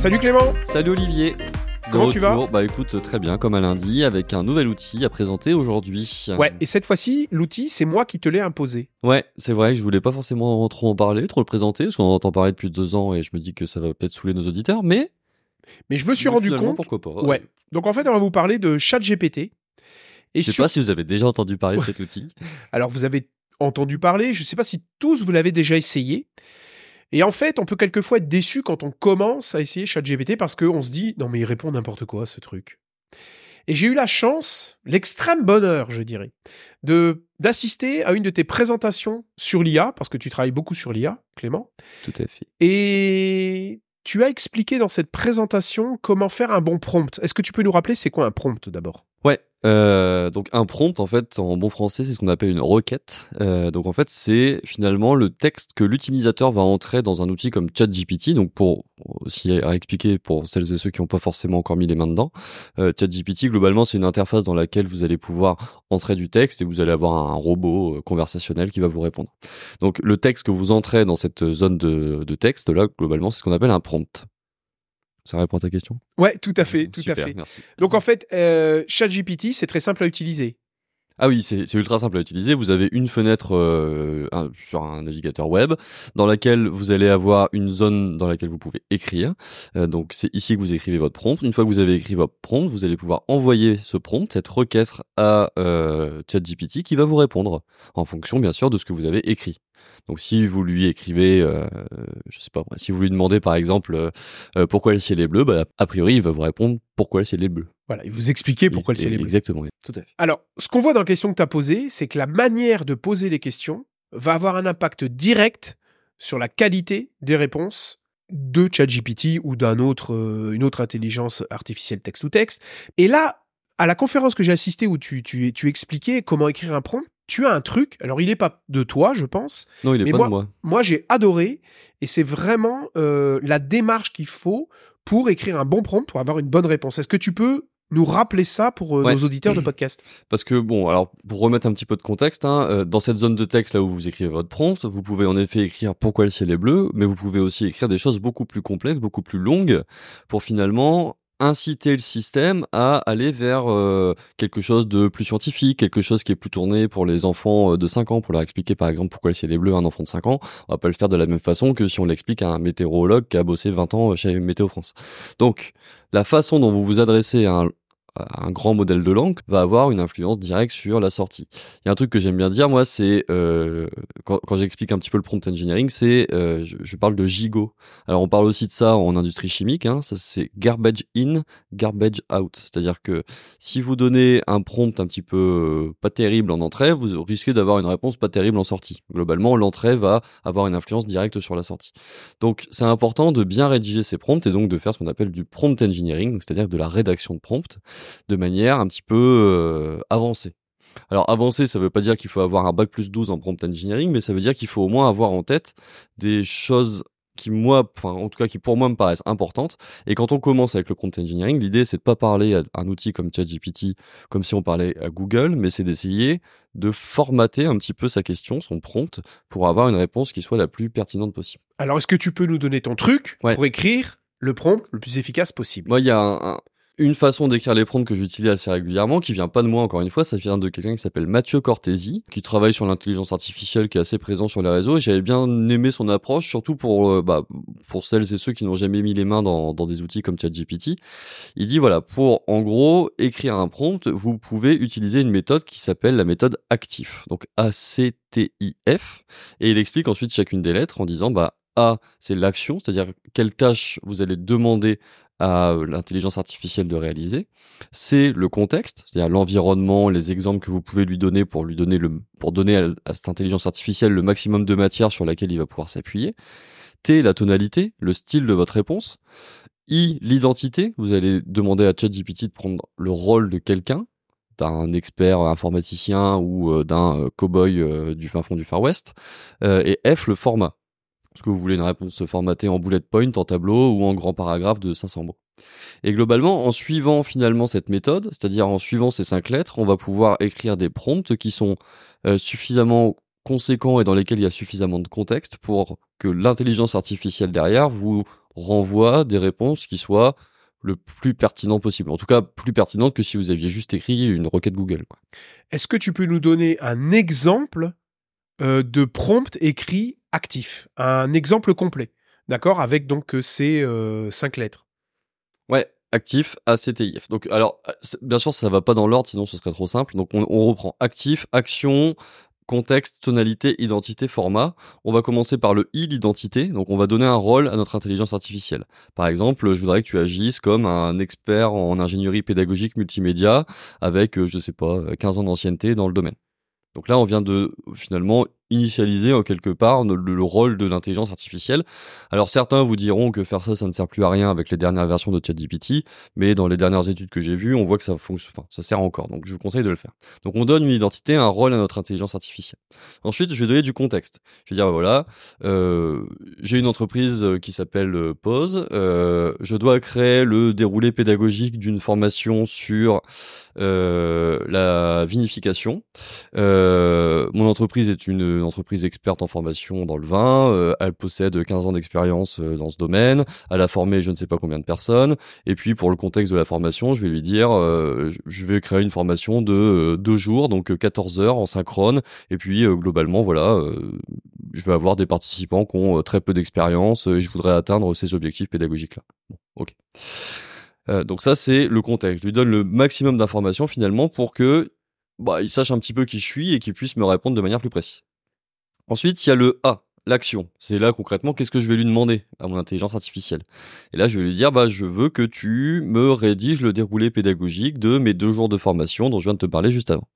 Salut Clément Salut Olivier De Comment tu vas. Bah écoute, très bien, comme à lundi, avec un nouvel outil à présenter aujourd'hui. Ouais, et cette fois-ci, l'outil, c'est moi qui te l'ai imposé. Ouais, c'est vrai que je voulais pas forcément trop en parler, trop le présenter, parce qu'on en entend parler depuis deux ans et je me dis que ça va peut-être saouler nos auditeurs, mais. Mais je me suis rendu compte. Pourquoi pas Ouais. Donc en fait, on va vous parler de ChatGPT. Et Je sais sur- pas si vous avez déjà entendu parler de cet outil. Alors vous avez entendu parler, je sais pas si tous vous l'avez déjà essayé. Et en fait, on peut quelquefois être déçu quand on commence à essayer ChatGPT parce qu'on se dit non mais il répond n'importe quoi ce truc. Et j'ai eu la chance, l'extrême bonheur, je dirais, de d'assister à une de tes présentations sur l'IA parce que tu travailles beaucoup sur l'IA, Clément. Tout à fait. Et tu as expliqué dans cette présentation comment faire un bon prompt. Est-ce que tu peux nous rappeler c'est quoi un prompt d'abord? Ouais. Euh, donc un prompt, en fait, en bon français, c'est ce qu'on appelle une requête. Euh, donc en fait, c'est finalement le texte que l'utilisateur va entrer dans un outil comme ChatGPT. Donc pour aussi à expliquer pour celles et ceux qui n'ont pas forcément encore mis les mains dedans, euh, ChatGPT globalement c'est une interface dans laquelle vous allez pouvoir entrer du texte et vous allez avoir un robot euh, conversationnel qui va vous répondre. Donc le texte que vous entrez dans cette zone de, de texte là, globalement, c'est ce qu'on appelle un prompt. Ça répond à ta question? Ouais, tout à fait, tout Super, à fait. Merci. Donc en fait, euh, ChatGPT, c'est très simple à utiliser. Ah oui, c'est ultra simple à utiliser. Vous avez une fenêtre euh, un- sur un navigateur web dans laquelle vous allez avoir une zone dans laquelle vous pouvez écrire. Euh, donc c'est ici que vous écrivez votre prompt. Une fois que vous avez écrit votre prompt, vous allez pouvoir envoyer ce prompt, cette requête à euh, ChatGPT qui va vous répondre en fonction bien sûr de ce que vous avez écrit. Donc si vous lui écrivez, euh, je sais pas, si vous lui demandez par exemple euh, euh, pourquoi le ciel est bleu, bah, a priori il va vous répondre pourquoi le ciel est bleu. Voilà, et vous expliquer pourquoi le ciel est bleu. Exactement, tout à fait. Alors, ce qu'on voit dans la question que tu as posée, c'est que la manière de poser les questions va avoir un impact direct sur la qualité des réponses de ChatGPT ou d'un autre, euh, une autre intelligence artificielle texte ou texte. Et là, à la conférence que j'ai assistée où tu, tu, tu expliquais comment écrire un prompt, tu as un truc, alors il n'est pas de toi, je pense, Non, il est Mais pas moi- de moi. moi j'ai adoré et c'est vraiment euh, la démarche qu'il faut pour écrire un bon prompt pour avoir une bonne réponse. Est-ce que tu peux nous rappeler ça pour euh, Ouais. nos auditeurs de podcast? Parce que bon, alors pour remettre un petit peu de contexte, hein, euh, dans cette zone de texte là où vous écrivez votre prompt, vous pouvez en effet écrire pourquoi le ciel est bleu, mais vous pouvez aussi écrire des choses beaucoup plus complexes, beaucoup plus longues, pour finalement inciter le système à aller vers euh, quelque chose de plus scientifique, quelque chose qui est plus tourné pour les enfants euh, de 5 ans, pour leur expliquer par exemple pourquoi le ciel est bleu à un enfant de 5 ans. On va pas le faire de la même façon que si on l'explique à un météorologue qui a bossé 20 ans chez Météo France. Donc, la façon dont vous vous adressez à un, un grand modèle de langue va avoir une influence directe sur la sortie. Il y a un truc que j'aime bien dire, moi, c'est euh, quand, j'explique un petit peu le prompt engineering, c'est euh, je, parle de gigot. Alors on parle aussi de ça en industrie chimique, hein, ça c'est garbage in, garbage out. C'est-à-dire que si vous donnez un prompt un petit peu euh, pas terrible en entrée, vous risquez d'avoir une réponse pas terrible en sortie. Globalement, l'entrée va avoir une influence directe sur la sortie. Donc c'est important de bien rédiger ces prompts et donc de faire ce qu'on appelle du prompt engineering, c'est-à-dire de la rédaction de prompts de manière un petit peu euh, avancée. Alors avancé, ça veut pas dire qu'il faut avoir un bac plus 12 en prompt engineering, mais ça veut dire qu'il faut au moins avoir en tête des choses qui moi, enfin en tout cas qui pour moi me paraissent importantes. Et quand on commence avec le prompt engineering, l'idée c'est de pas parler à un outil comme ChatGPT comme si on parlait à Google, mais c'est d'essayer de formater un petit peu sa question, son prompt, pour avoir une réponse qui soit la plus pertinente possible. Alors, est-ce que tu peux nous donner ton truc Ouais. pour écrire le prompt le plus efficace possible? Moi, il y a un- un- une façon d'écrire les prompts que j'utilise assez régulièrement, qui vient pas de moi encore une fois, ça vient de quelqu'un qui s'appelle Mathieu Cortési, qui travaille sur l'intelligence artificielle, qui est assez présent sur les réseaux. J'avais bien aimé son approche, surtout pour euh, bah, pour celles et ceux qui n'ont jamais mis les mains dans, dans des outils comme ChatGPT. Il dit voilà, pour en gros écrire un prompt, vous pouvez utiliser une méthode qui s'appelle la méthode actif, donc A-C-T-I-F, et il explique ensuite chacune des lettres en disant bah A c'est l'action, c'est-à-dire quelle tâche vous allez demander à l'intelligence artificielle de réaliser. C'est le contexte, c'est-à-dire l'environnement, les exemples que vous pouvez lui donner pour lui donner le, pour donner à, cette intelligence artificielle le maximum de matière sur laquelle il va pouvoir s'appuyer. T, la tonalité, le style de votre réponse. I, l'identité. Vous allez demander à ChatGPT de prendre le rôle de quelqu'un, d'un expert informaticien ou euh, d'un euh, cow-boy euh, du fin fond du Far West. Et F, le format. Est-ce que vous voulez une réponse formatée en bullet point, en tableau ou en grand paragraphe de 500 mots Et globalement, en suivant finalement cette méthode, c'est-à-dire en suivant ces cinq lettres, on va pouvoir écrire des prompts qui sont euh, suffisamment conséquents et dans lesquels il y a suffisamment de contexte pour que l'intelligence artificielle derrière vous renvoie des réponses qui soient le plus pertinent possible. En tout cas, plus pertinente que si vous aviez juste écrit une requête Google. Est-ce que tu peux nous donner un exemple euh, de prompt écrit actif, un exemple complet, d'accord, avec donc euh, ces euh, cinq lettres. Ouais, actif, ACTIF. Donc, alors, bien sûr, ça va pas dans l'ordre, sinon ce serait trop simple. Donc, on, reprend actif, action, contexte, tonalité, identité, format. On va commencer par le i, l'identité. Donc, on va donner un rôle à notre intelligence artificielle. Par exemple, je voudrais que tu agisses comme un expert en ingénierie pédagogique multimédia avec, je sais pas, 15 ans d'ancienneté dans le domaine. Donc là, on vient de finalement initialiser en quelque part le, rôle de l'intelligence artificielle. Alors certains vous diront que faire ça, ça ne sert plus à rien avec les dernières versions de ChatGPT, mais dans les dernières études que j'ai vues, on voit que ça fonctionne, enfin, ça sert encore. Donc je vous conseille de le faire. Donc on donne une identité, un rôle à notre intelligence artificielle. Ensuite, je vais donner du contexte. Je vais dire bah voilà, euh, j'ai une entreprise qui s'appelle euh, Pause. Euh, je dois créer le déroulé pédagogique d'une formation sur euh, la vinification. Euh, mon entreprise est une entreprise experte en formation dans le vin. Euh, elle possède 15 ans d'expérience euh, dans ce domaine. Elle a formé je ne sais pas combien de personnes. Et puis pour le contexte de la formation, je vais lui dire, euh, je vais créer une formation de deux jours, donc 14 heures en synchrone. Et puis globalement, voilà, je vais avoir des participants qui ont très peu d'expérience et je voudrais atteindre ces objectifs pédagogiques là. Bon, ok. donc ça c'est le contexte. Je lui donne le maximum d'informations finalement pour que bah, il sache un petit peu qui je suis et qu'il puisse me répondre de manière plus précise. Ensuite, il y a le A, l'action. C'est là concrètement qu'est-ce que je vais lui demander à mon intelligence artificielle? Et là, je vais lui dire, bah, je veux que tu me rédiges le déroulé pédagogique de mes deux jours de formation dont je viens de te parler juste avant.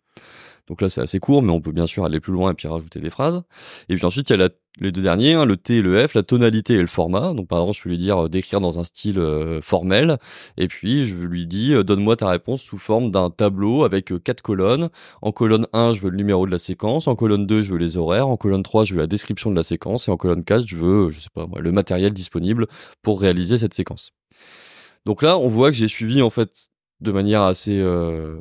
Donc là, c'est assez court, mais on peut bien sûr aller plus loin et puis rajouter des phrases. Et puis ensuite, il y a les deux derniers, hein, le T et le F, la tonalité et le format. Donc par exemple, je peux lui dire euh, d'écrire dans un style euh, formel. Et puis, je lui dis, euh, donne-moi ta réponse sous forme d'un tableau avec quatre colonnes. En colonne 1, je veux le numéro de la séquence. En colonne 2, je veux les horaires. En colonne 3, je veux la description de la séquence. Et en colonne 4, je veux, je sais pas moi, le matériel disponible pour réaliser cette séquence. Donc là, on voit que j'ai suivi en fait de manière assez euh,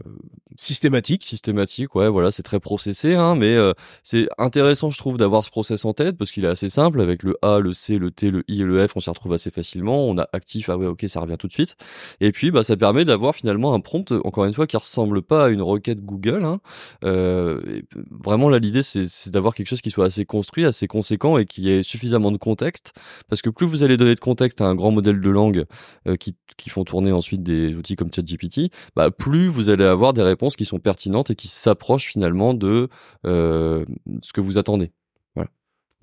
systématique. Systématique, ouais, voilà, c'est très processé, hein, mais euh, c'est intéressant, je trouve, d'avoir ce process en tête parce qu'il est assez simple avec le A, le C, le T, le I et le F, on s'y retrouve assez facilement. On a actif, ah ouais, ok, ça revient tout de suite. Et puis, bah, ça permet d'avoir finalement un prompt, encore une fois, qui ressemble pas à une requête Google. Hein. Euh, vraiment, là, l'idée, c'est d'avoir quelque chose qui soit assez construit, assez conséquent et qui ait suffisamment de contexte, parce que plus vous allez donner de contexte à un grand modèle de langue qui, qui font tourner ensuite des outils comme ChatGPT bah, plus vous allez avoir des réponses qui sont pertinentes et qui s'approchent finalement de euh, ce que vous attendez.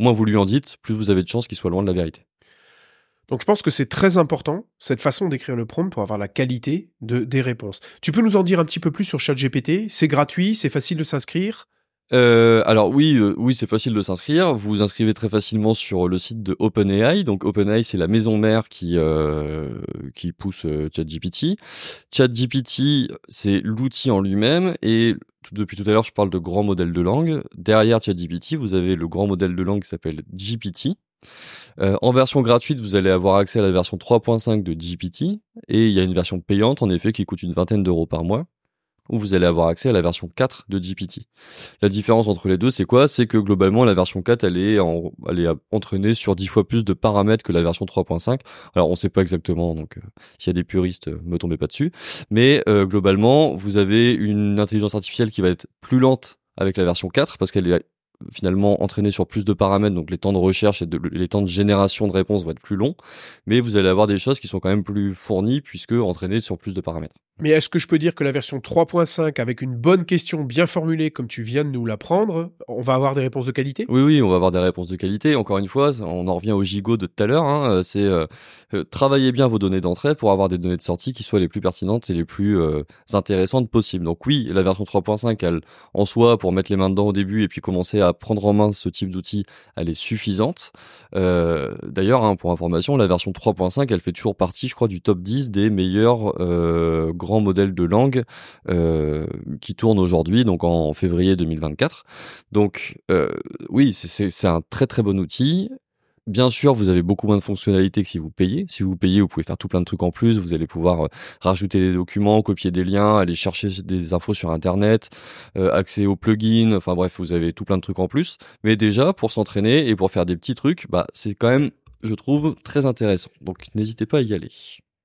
Moins vous lui en dites, plus vous avez de chances qu'il soit loin de la vérité. Donc je pense que c'est très important, cette façon d'écrire le prompt pour avoir la qualité de, des réponses. Tu peux nous en dire un petit peu plus sur ChatGPT? C'est gratuit, c'est facile de s'inscrire? Euh, alors oui, euh, oui, c'est facile de s'inscrire. Vous vous inscrivez très facilement sur le site de OpenAI. Donc OpenAI, c'est la maison mère qui euh, qui pousse ChatGPT. ChatGPT, c'est l'outil en lui-même et depuis tout à l'heure, je parle de grand modèle de langue. Derrière ChatGPT, vous avez le grand modèle de langue qui s'appelle GPT. en version gratuite, vous allez avoir accès à la version 3.5 de GPT et il y a une version payante en effet qui coûte une vingtaine d'euros par mois où vous allez avoir accès à la version 4 de GPT. La différence entre les deux, c'est quoi? C'est que globalement, la version 4, elle est, entraînée sur 10 fois plus de paramètres que la version 3.5. Alors, on ne sait pas exactement, donc euh, s'il y a des puristes, euh, me tombez pas dessus. Mais euh, globalement, vous avez une intelligence artificielle qui va être plus lente avec la version 4 parce qu'elle est finalement entraînée sur plus de paramètres, donc les temps de recherche et les temps de génération de réponses vont être plus longs, mais vous allez avoir des choses qui sont quand même plus fournies puisque entraînées sur plus de paramètres. Mais est-ce que je peux dire que la version 3.5, avec une bonne question bien formulée comme tu viens de nous l'apprendre, on va avoir des réponses de qualité? Oui, oui, on va avoir des réponses de qualité. Encore une fois, on en revient au gigot de tout à l'heure. Hein. Euh, c'est euh, euh, travailler bien vos données d'entrée pour avoir des données de sortie qui soient les plus pertinentes et les plus intéressantes possibles. Donc oui, la version 3.5, elle, en soi, pour mettre les mains dedans au début et puis commencer à prendre en main ce type d'outil, elle est suffisante. D'ailleurs, hein, pour information, la version 3.5, elle fait toujours partie, je crois, du top 10 des meilleurs modèle de langue euh, qui tourne aujourd'hui, donc en, février 2024. Donc euh, oui, c'est un très très bon outil. Bien sûr, vous avez beaucoup moins de fonctionnalités que si vous payez. Si vous payez, vous pouvez faire tout plein de trucs en plus. Vous allez pouvoir euh, rajouter des documents, copier des liens, aller chercher des infos sur Internet, accès aux plugins. Enfin bref, vous avez tout plein de trucs en plus. Mais déjà, pour s'entraîner et pour faire des petits trucs, bah c'est quand même je trouve très intéressant. Donc n'hésitez pas à y aller.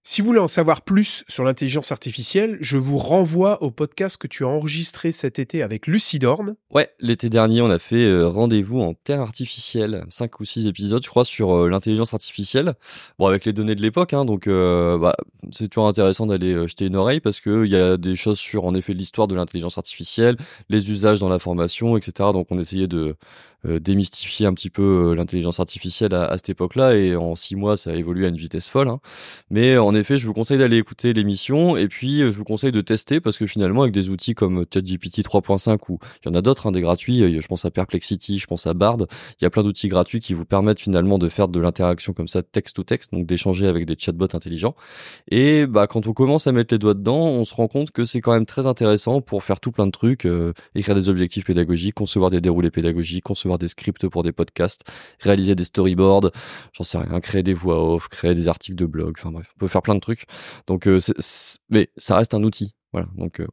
Si vous voulez en savoir plus sur l'intelligence artificielle, je vous renvoie au podcast que tu as enregistré cet été avec Lucie Dorn. Ouais, l'été dernier, on a fait euh, Rendez-vous en Terre artificielle, 5 ou 6 épisodes, je crois, sur euh, l'intelligence artificielle. Bon, avec les données de l'époque, hein, donc euh, bah, c'est toujours intéressant d'aller jeter une oreille parce qu'il y a des choses sur, en effet, l'histoire de l'intelligence artificielle, les usages dans la formation, etc. Donc on essayait de démystifier un petit peu l'intelligence artificielle à, à cette époque-là et en 6 mois, ça a évolué à une vitesse folle. Hein. Mais en effet, je vous conseille d'aller écouter l'émission et puis je vous conseille de tester parce que finalement, avec des outils comme ChatGPT 3.5 ou il y en a d'autres, hein, des gratuits, je pense à Perplexity, je pense à Bard, il y a plein d'outils gratuits qui vous permettent finalement de faire de l'interaction comme ça, texte to texte, donc d'échanger avec des chatbots intelligents. Et bah, quand on commence à mettre les doigts dedans, on se rend compte que c'est quand même très intéressant pour faire tout plein de trucs, euh, écrire des objectifs pédagogiques, concevoir des déroulés pédagogiques, concevoir des scripts pour des podcasts, réaliser des storyboards, j'en sais rien, créer des voix off, créer des articles de blog, enfin bref, on peut faire plein de trucs. Donc, euh, mais ça reste un outil. Voilà. Donc, euh,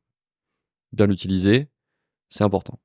bien l'utiliser, c'est important.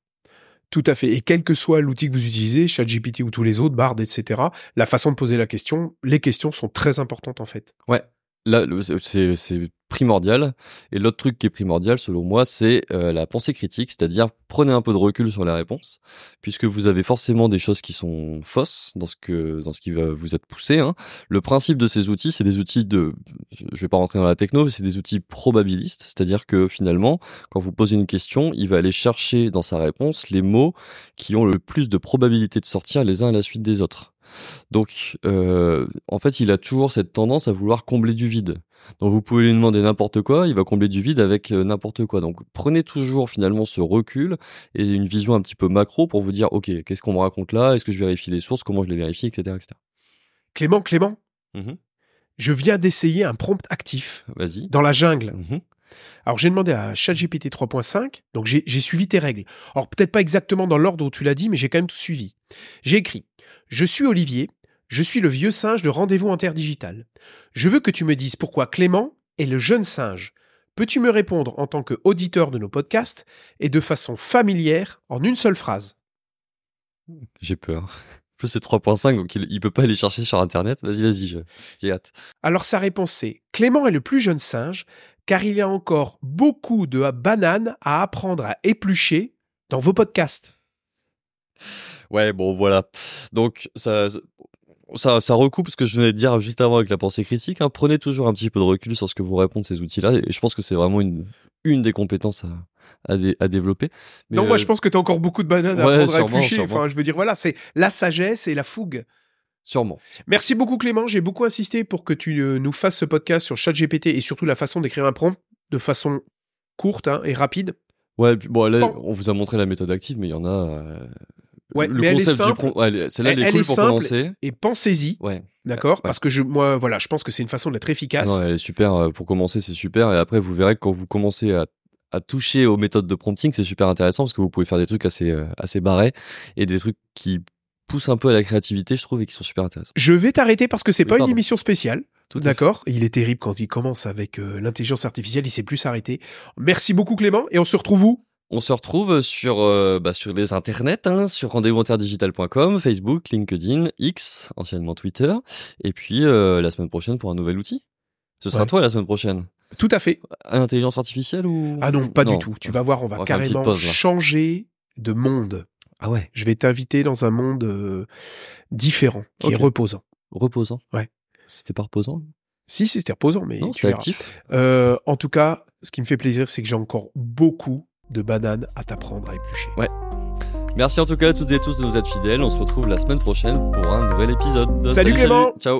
Tout à fait. Et quel que soit l'outil que vous utilisez, ChatGPT ou tous les autres, Bard, etc., la façon de poser la question, les questions sont très importantes en fait. Ouais. Là, c'est primordial. Et l'autre truc qui est primordial, selon moi, c'est euh, la pensée critique, c'est-à-dire prenez un peu de recul sur la réponse, puisque vous avez forcément des choses qui sont fausses dans ce que dans ce qui va vous être poussé. Hein. Le principe de ces outils, c'est des outils de, je vais pas rentrer dans la techno, mais c'est des outils probabilistes, c'est-à-dire que finalement, quand vous posez une question, il va aller chercher dans sa réponse les mots qui ont le plus de probabilité de sortir les uns à la suite des autres. Donc, euh, en fait, il a toujours cette tendance à vouloir combler du vide. Donc vous pouvez lui demander n'importe quoi, il va combler du vide avec euh, n'importe quoi. Donc prenez toujours finalement ce recul et une vision un petit peu macro pour vous dire ok qu'est-ce qu'on me raconte là, est-ce que je vérifie les sources, comment je les vérifie, etc. etc. Clément, Clément, mmh je viens d'essayer un prompt actif Vas-y. dans la jungle. Mmh Alors j'ai demandé à ChatGPT 3.5, donc j'ai suivi tes règles. Alors peut-être pas exactement dans l'ordre où tu l'as dit, mais j'ai quand même tout suivi. J'ai écrit Je suis Olivier, je suis le vieux singe de rendez-vous interdigital. Je veux que tu me dises pourquoi Clément est le jeune singe. Peux-tu me répondre en tant qu'auditeur de nos podcasts et de façon familière en une seule phrase? J'ai peur. Plus c'est 3.5, donc il, ne peut pas aller chercher sur Internet. Vas-y, vas-y, j'ai hâte. Alors sa réponse c'est Clément est le plus jeune singe car il y a encore beaucoup de bananes à apprendre à éplucher dans vos podcasts. Ouais, bon, voilà. Donc, ça, ça, ça recoupe ce que je venais de dire juste avant avec la pensée critique. Hein. Prenez toujours un petit peu de recul sur ce que vous répondent ces outils-là. Et je pense que c'est vraiment une, une des compétences à, à, développer. Mais non, moi, euh, je pense que tu as encore beaucoup de bananes à prendre à éplucher. Enfin, je veux dire, voilà, c'est la sagesse et la fougue. Sûrement. Merci beaucoup, Clément. J'ai beaucoup insisté pour que tu euh, nous fasses ce podcast sur ChatGPT et surtout la façon d'écrire un prompt de façon courte hein, et rapide. Ouais, bon, là, on vous a montré la méthode active, mais il y en a. Euh, Ouais, mais elle est simple. celle-là, elle, est cool pour commencer. Et pensez-y. Ouais. D'accord? Parce que je, moi, voilà, je pense que c'est une façon d'être efficace. Non, elle est super. Euh, pour commencer, c'est super. Et après, vous verrez que quand vous commencez à, à toucher aux méthodes de prompting, c'est super intéressant parce que vous pouvez faire des trucs assez, euh, assez barrés et des trucs qui poussent un peu à la créativité, je trouve, et qui sont super intéressants. Je vais t'arrêter parce que c'est pas une émission spéciale. Tout D'accord? Il est terrible quand il commence avec euh, l'intelligence artificielle, il sait plus s'arrêter. Merci beaucoup Clément et on se retrouve où? On se retrouve sur, euh, bah, sur les internets, hein, sur rendez-vous-interdigital.com, Facebook, LinkedIn, X, anciennement Twitter, et puis euh, la semaine prochaine pour un nouvel outil. Ce sera toi la semaine prochaine. Tout à fait. À l'intelligence artificielle ou? Ah non, pas du tout. Tu vas voir, on va, carrément changer de monde. Ah ouais. Je vais t'inviter dans un monde euh, différent, qui est reposant. Reposant. Ouais. C'était pas reposant? Si, c'était reposant, mais non, tu actif. en tout cas, ce qui me fait plaisir, c'est que j'ai encore beaucoup de bananes à t'apprendre à éplucher. Ouais. Merci en tout cas à toutes et tous de nous être fidèles. On se retrouve la semaine prochaine pour un nouvel épisode. Salut, Clément Ciao